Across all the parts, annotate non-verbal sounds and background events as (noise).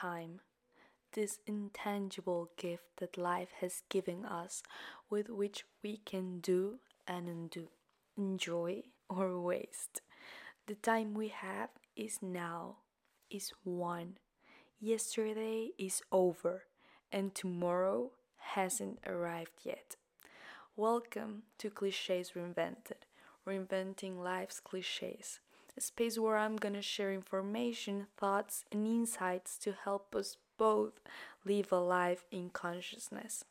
time, this intangible gift that life has given us, with which we can do and undo, enjoy or waste. The time we have is now, is one. Yesterday is over, and tomorrow hasn't arrived yet. Welcome to Clichés Reinvented, reinventing life's clichés a space where I'm gonna share information, thoughts, and insights to help us both live a life in consciousness.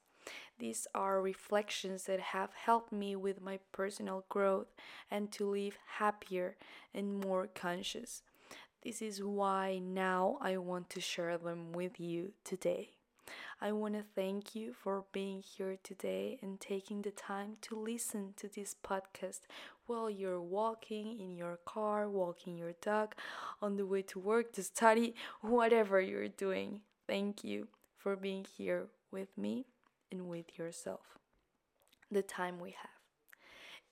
These are reflections that have helped me with my personal growth and to live happier and more conscious. This is why now I want to share them with you today. I want to thank you for being here today and taking the time to listen to this podcast while you're walking in your car, walking your dog, on the way to work, to study, whatever you're doing. Thank you for being here with me and with yourself. The time we have.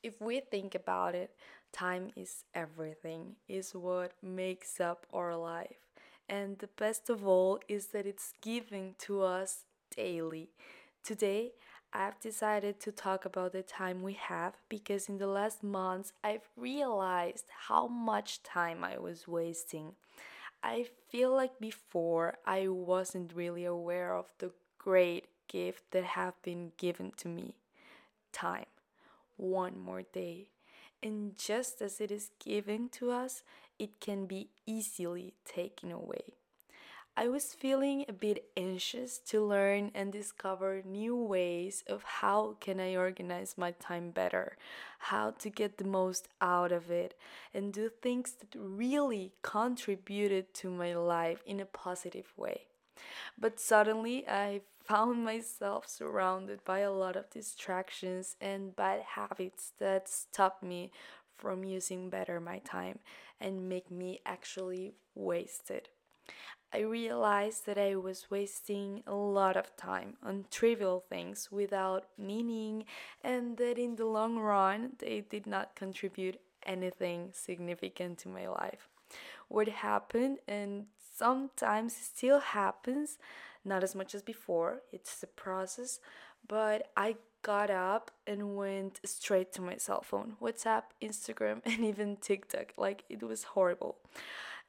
If we think about it, time is everything, is what makes up our life. And the best of all is that it's given to us daily. Today, I've decided to talk about the time we have because in the last months I've realized how much time I was wasting. I feel like before I wasn't really aware of the great gift that have been given to me. Time. One more day. And just as it is given to us, it can be easily taken away. I was feeling a bit anxious to learn and discover new ways of how can I organize my time better, how to get the most out of it and do things that really contributed to my life in a positive way. But suddenly I found myself surrounded by a lot of distractions and bad habits that stopped me from using better my time and make me actually waste it. I realized that I was wasting a lot of time on trivial things without meaning, and that in the long run, they did not contribute anything significant to my life. What happened, and sometimes still happens, not as much as before, it's a process, but I got up and went straight to my cell phone WhatsApp, Instagram, (laughs) and even TikTok. Like, it was horrible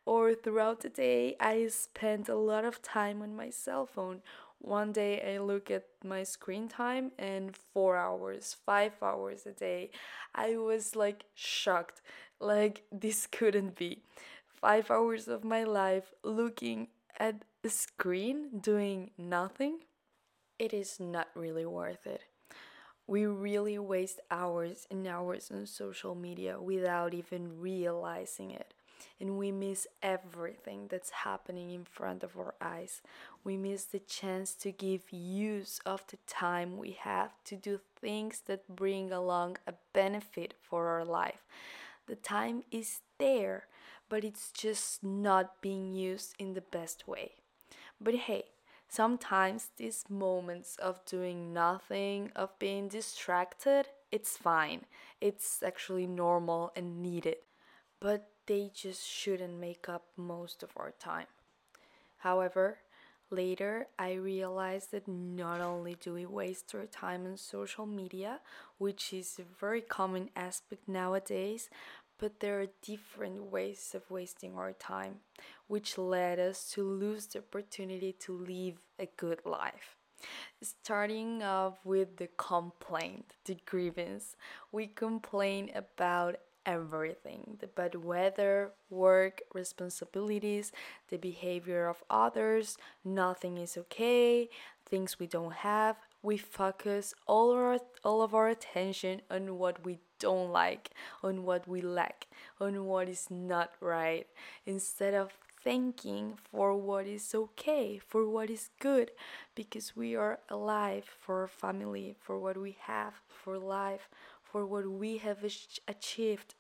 or throughout the day, I spent a lot of time on my cell phone. One day I look at my screen time and four hours, five hours a day. I was like shocked. Like, this (laughs) couldn't be. Five hours of my life looking at a screen doing nothing. It is not really worth it. We really waste hours and hours on social media without even realizing it and we miss everything that's happening in front of our eyes. We miss the chance to give use of the time we have to do things that bring along a benefit for our life. The time is there, but it's just not being used in the best way. But hey, sometimes these moments of doing nothing, of being distracted, it's fine. It's actually normal and needed. But they just shouldn't make up most of our time. However, later I realized that not only do we waste our time on social media, which is a very common aspect nowadays, but there are different ways of wasting our time, which led us to lose the opportunity to live a good life. Starting off with the complaint, the grievance, we complain about everything the bad weather, work, responsibilities, the behavior of others, nothing is okay, things we don't have. We focus all our all of our attention on what we don't like, on what we lack, on what is not right, instead of thanking for what is okay, for what is good, because we are alive for our family, for what we have, for life, for what we have achieved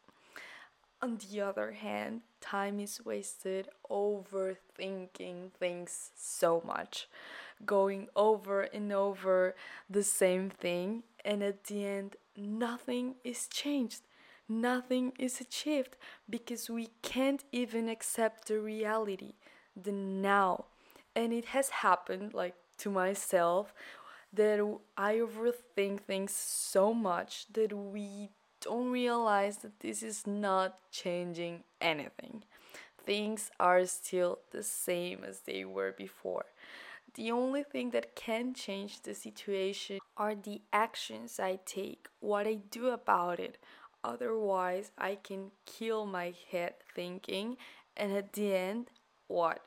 on the other hand, time is wasted overthinking things so much, going over and over the same thing, and at the end, nothing is changed. Nothing is achieved because we can't even accept the reality, the now, And it has happened like to myself that I overthink things so much that we don't realize that this is not changing anything. Things are still the same as they were before. The only thing that can change the situation are the actions I take, what I do about it. Otherwise, I can kill my head thinking, and at the end, what?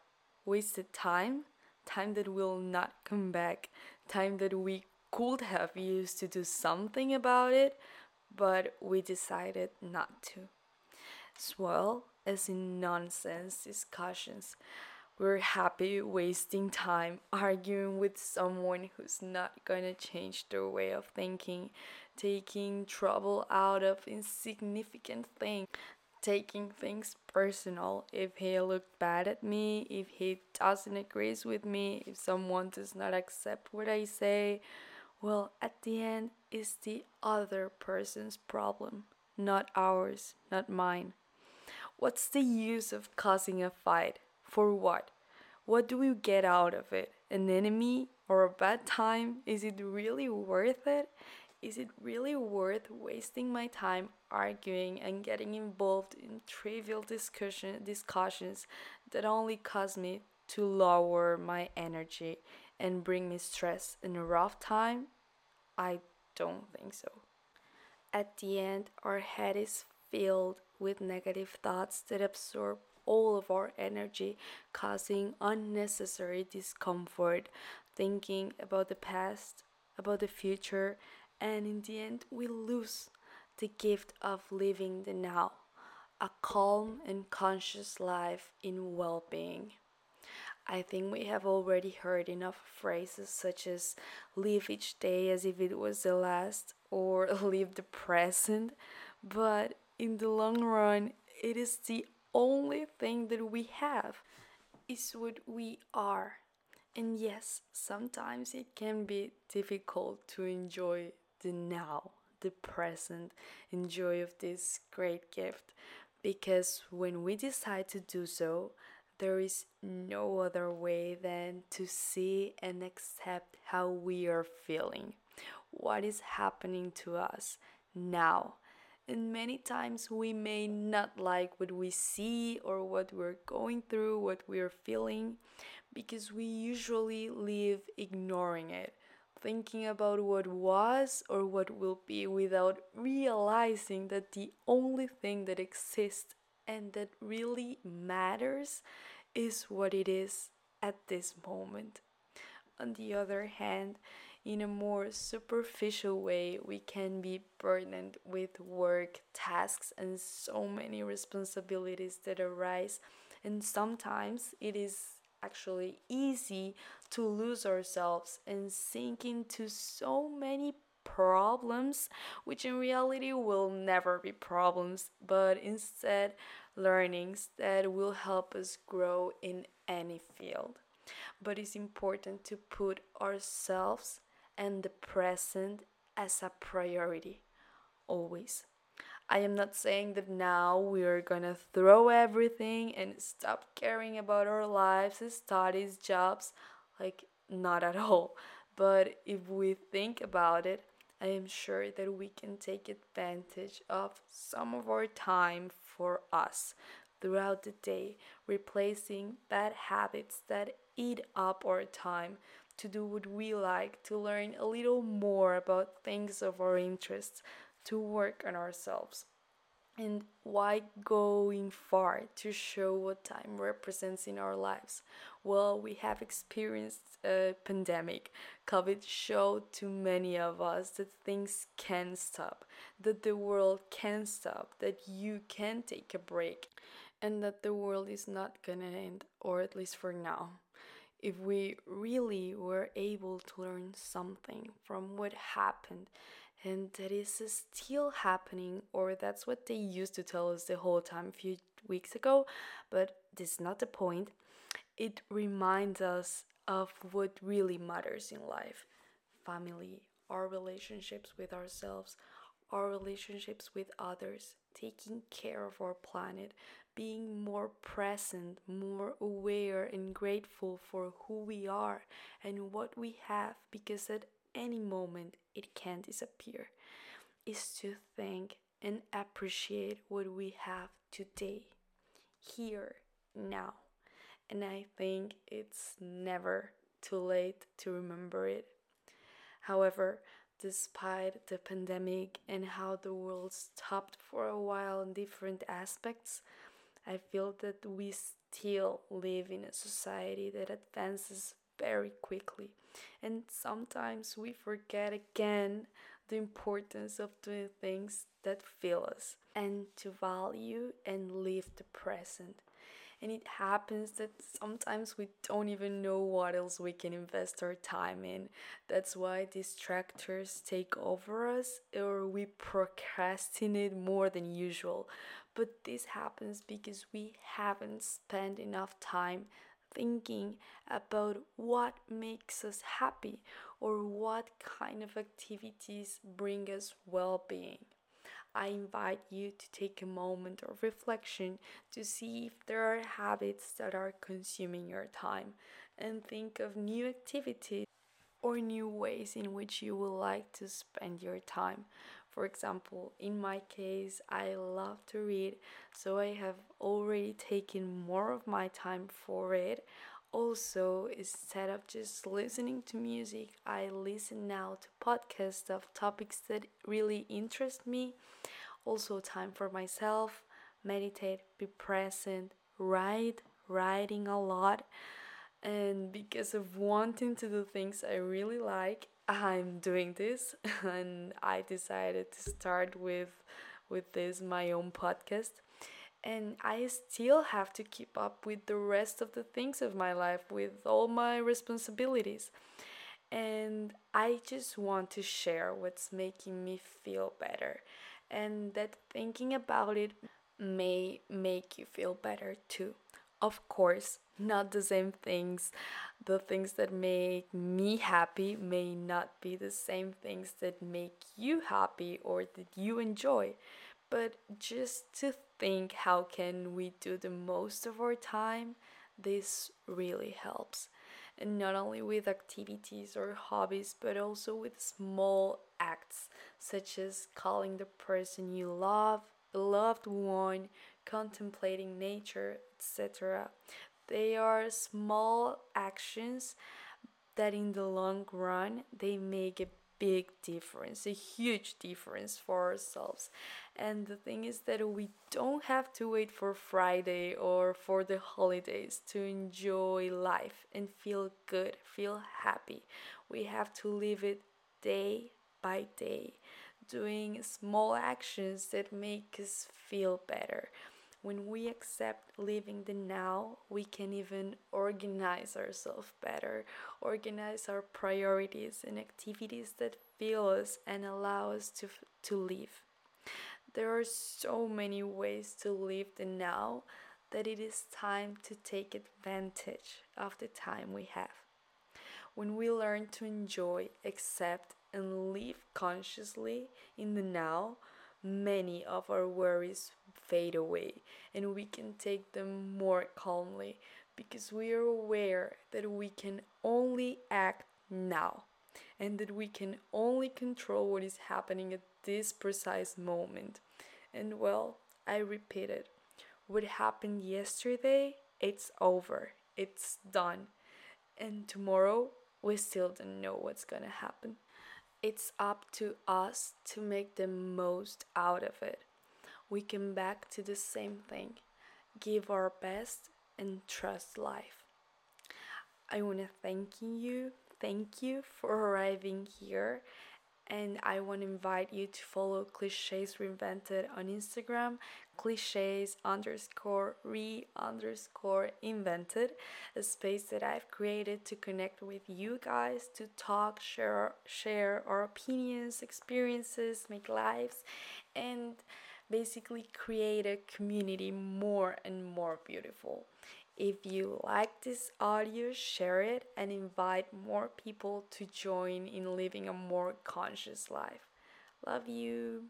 Wasted time? Time that will not come back, time that we could have used to do something about it, but we decided not to. As well as in nonsense discussions. We're happy wasting time arguing with someone who's not gonna change their way of thinking, taking trouble out of insignificant things, taking things personal. If he looked bad at me, if he doesn't agree with me, if someone does not accept what I say, well, at the end, it's the other person's problem, not ours, not mine. What's the use of causing a fight? For what? What do we get out of it? An enemy or a bad time? Is it really worth it? Is it really worth wasting my time arguing and getting involved in trivial discussion discussions that only cause me to lower my energy and bring me stress in a rough time? I don't think so. At the end, our head is filled with negative thoughts that absorb all of our energy, causing unnecessary discomfort, thinking about the past, about the future, and in the end, we lose the gift of living the now, a calm and conscious life in well being. I think we have already heard enough phrases such as live each day as if it was the last or (laughs) live the present, but in the long run, it is the only thing that we have is what we are. And yes, sometimes it can be difficult to enjoy the now, the present, enjoy of this great gift because when we decide to do so, there is no other way than to see and accept how we are feeling, what is happening to us now? And many times we may not like what we see or what we're going through, what we're feeling, because we usually live ignoring it, thinking about what was or what will be without realizing that the only thing that exists and that really matters is what it is at this moment. On the other hand, in a more superficial way, we can be burdened with work, tasks, and so many responsibilities that arise. And sometimes it is actually easy to lose ourselves and sink into so many problems, which in reality will never be problems, but instead learnings that will help us grow in any field. But it's important to put ourselves and the present as a priority, always. I am not saying that now we are gonna throw everything and stop caring about our lives, studies, jobs. Like, not at all. But if we think about it, I am sure that we can take advantage of some of our time for us throughout the day, replacing bad habits that eat up our time to do what we like, to learn a little more about things of our interests, to work on ourselves. And why going far to show what time represents in our lives? Well, we have experienced a pandemic. COVID showed to many of us that things can stop, that the world can stop, that you can take a break, and that the world is not gonna end, or at least for now if we really were able to learn something from what happened and that is still happening or that's what they used to tell us the whole time a few weeks ago but this is not the point. It reminds us of what really matters in life. Family our relationships with ourselves our relationships with others taking care of our planet being more present, more aware, and grateful for who we are and what we have because at any moment it can disappear, is to thank and appreciate what we have today, here, now. And I think it's never too late to remember it. However, despite the pandemic and how the world stopped for a while in different aspects, I feel that we still live in a society that advances very quickly. And sometimes we forget again the importance of doing things that fill us and to value and live the present and it happens that sometimes we don't even know what else we can invest our time in. That's why distractors take over us or we procrastinate more than usual. But this happens because we haven't spent enough time thinking about what makes us happy or what kind of activities bring us well being. I invite you to take a moment of reflection to see if there are habits that are consuming your time and think of new activities or new ways in which you would like to spend your time. For example, in my case, I love to read, so I have already taken more of my time for it. Also instead of just listening to music i listen now to podcasts of topics that really interest me. Also time for myself meditate be present write writing a lot. And because of wanting to do things i really like i'm doing this (laughs) and i decided to start with with this my own podcast and I still have to keep up with the rest of the things of my life, with all my responsibilities. And I just want to share what's making me feel better, and that thinking about it may make you feel better too. Of course, not the same things. The things that make me happy may not be the same things that make you happy or that you enjoy. But just to think how can we do the most of our time this really helps. And not only with activities or hobbies but also with small acts such as calling the person you love loved one contemplating nature etc they are small actions that in the long run they make a big difference, a huge difference for ourselves. And the thing is that we don't have to wait for Friday or for the holidays to enjoy life and feel good, feel happy. We have to live it day by day, doing small actions that make us feel better when we accept living the now, we can even organize ourselves better, organize our priorities and activities that fill us and allow us to, to live. There are so many ways to live the now that it is time to take advantage of the time we have. When we learn to enjoy, accept, and live consciously in the now, many of our worries fade away and we can take them more calmly because we are aware that we can only act now and that we can only control what is happening at this precise moment. And well, I repeat it what happened yesterday, it's over, it's done. And tomorrow, we still don't know what's gonna happen. It's up to us to make the most out of it. We come back to the same thing give our best and trust life. I want to thank you, thank you for arriving here and I want to invite you to follow Cliches Reinvented on Instagram, cliches underscore re underscore invented, a space that I've created to connect with you guys, to talk, share, share our opinions, experiences, make lives, and basically create a community more and more beautiful. If you like this audio, share it and invite more people to join in living a more conscious life. Love you.